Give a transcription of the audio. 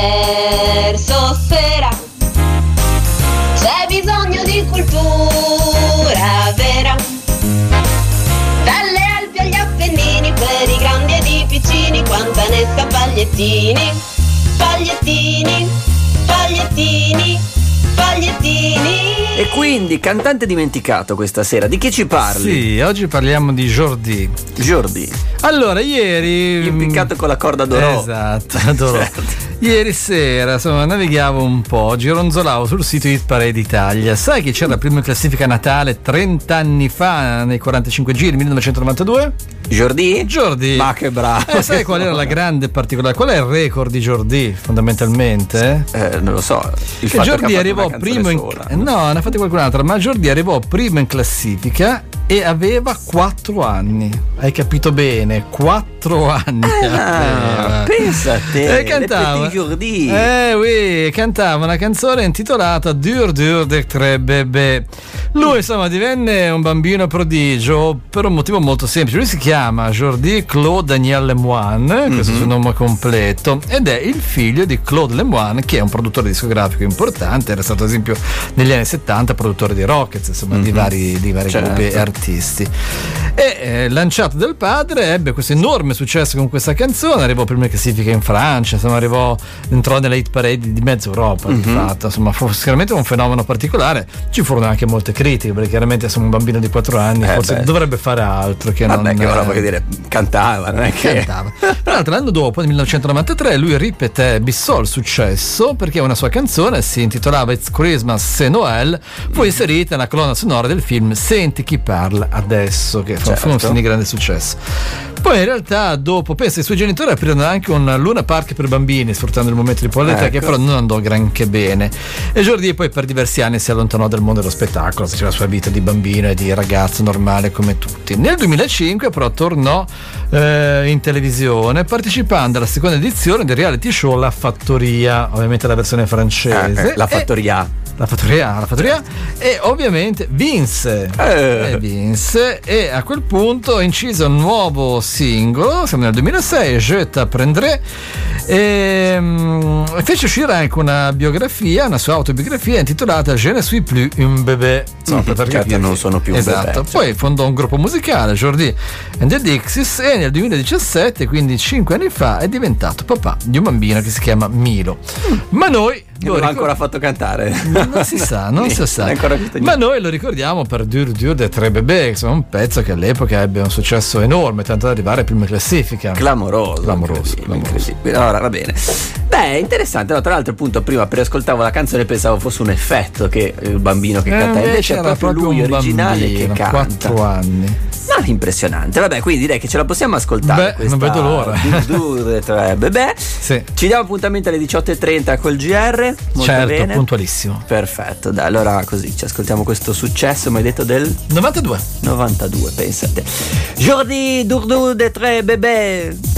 verso sera. C'è bisogno di cultura vera. Dalle Alpi agli Appennini, per i grandi ed i piccini, quanta ne sa pagliettini, pagliettini, pagliettini, pagliettini. E quindi, cantante dimenticato questa sera, di chi ci parli? Sì, oggi parliamo di Jordi. Jordi. Allora, ieri. Impiccato con la corda d'oro. Esatto, adoro. Certo. Ieri sera, insomma, navigavo un po', gironzolavo sul sito Hit Parade Italia. Sai che c'era la prima classifica Natale 30 anni fa, nei 45 giri, 1992? Jordi? Jordi. Ma che bravo. Eh, sai qual era la grande particolare? Qual è il record di Jordi, fondamentalmente? Eh, non lo so. Il che Jordi arrivò primo in... Sola. No, ne ha fatti qualcun'altra, ma Jordi arrivò primo in classifica e aveva 4 anni. Hai capito bene? 4 anni. Ah, pensa a te. E cantava. Eh, oui, cantava una canzone intitolata Dur Dur de Tre Bebè. Lui insomma divenne un bambino prodigio per un motivo molto semplice. Lui si chiama Jordi Claude Daniel Lemoine, mm-hmm. questo è il suo nome completo, ed è il figlio di Claude Lemoine, che è un produttore discografico importante, era stato ad esempio negli anni 70 produttore di Rockets, insomma mm-hmm. di vari, di vari certo. gruppi artistici artisti. E eh, lanciato dal padre ebbe questo enorme successo con questa canzone, arrivò prima classifica in Francia, insomma arrivò, entrò nelle hit parade di mezza Europa, mm-hmm. di fatto, insomma fu sicuramente un fenomeno particolare, ci furono anche molte critiche, perché chiaramente sono un bambino di 4 anni, eh forse beh. dovrebbe fare altro che Vabbè, non... che ora voglio dire, cantava, non è che... Cantava. Tra l'altro l'anno dopo, nel 1993, lui ripeté, bissò il successo perché una sua canzone si intitolava It's Christmas, c'est Noël, fu inserita nella colonna sonora del film Senti chi parla adesso, che certo. fu un film di grande successo. Poi in realtà dopo, pensa, i suoi genitori aprirono anche un Luna Park per bambini, sfruttando il momento di popolarità ecco. che però non andò granché bene. E Jordi poi per diversi anni si allontanò dal mondo dello spettacolo, faceva la sua vita di bambino e di ragazzo normale come tutti. Nel 2005 però tornò eh, in televisione partecipando alla seconda edizione del reality show La Fattoria, ovviamente la versione francese. Eh, la Fattoria la fattoria la fattoria e ovviamente vinse. Eh. E vinse e a quel punto incise un nuovo singolo, siamo nel 2006, Je t'apprendrai e um, fece uscire anche una biografia, una sua autobiografia intitolata Je ne suis plus un bébé. Insomma, mm, perché certo, non sono più esatto. un bebè. Poi certo. fondò un gruppo musicale, Jordi and the Dixies e nel 2017, quindi 5 anni fa, è diventato papà di un bambino che si chiama Milo. Mm. Ma noi non l'ha ancora fatto cantare. Non si sa, non si sa. Ma noi lo ricordiamo per Dur Dur de Tre Bebè, insomma un pezzo che all'epoca ebbe un successo enorme, tanto da arrivare a prima classifica. Clamoroso. Clamoroso. clamoroso. Allora, va bene. Beh, interessante. No, tra l'altro, appunto, prima preascoltavo la canzone pensavo fosse un effetto che il bambino che eh, canta. Invece è proprio, lui originale bambino, che canta. 4 anni. Ma impressionante. Vabbè, quindi direi che ce la possiamo ascoltare. Beh, non vedo l'ora. Dur Dur Tre Bebè. Sì. Ci diamo appuntamento alle 18.30 col GR. Molto certo, bene. puntualissimo. Perfetto, dai, allora così ci ascoltiamo questo successo, mi hai detto del 92. 92, pensate. Jordi Dourdou de Tre Bébé.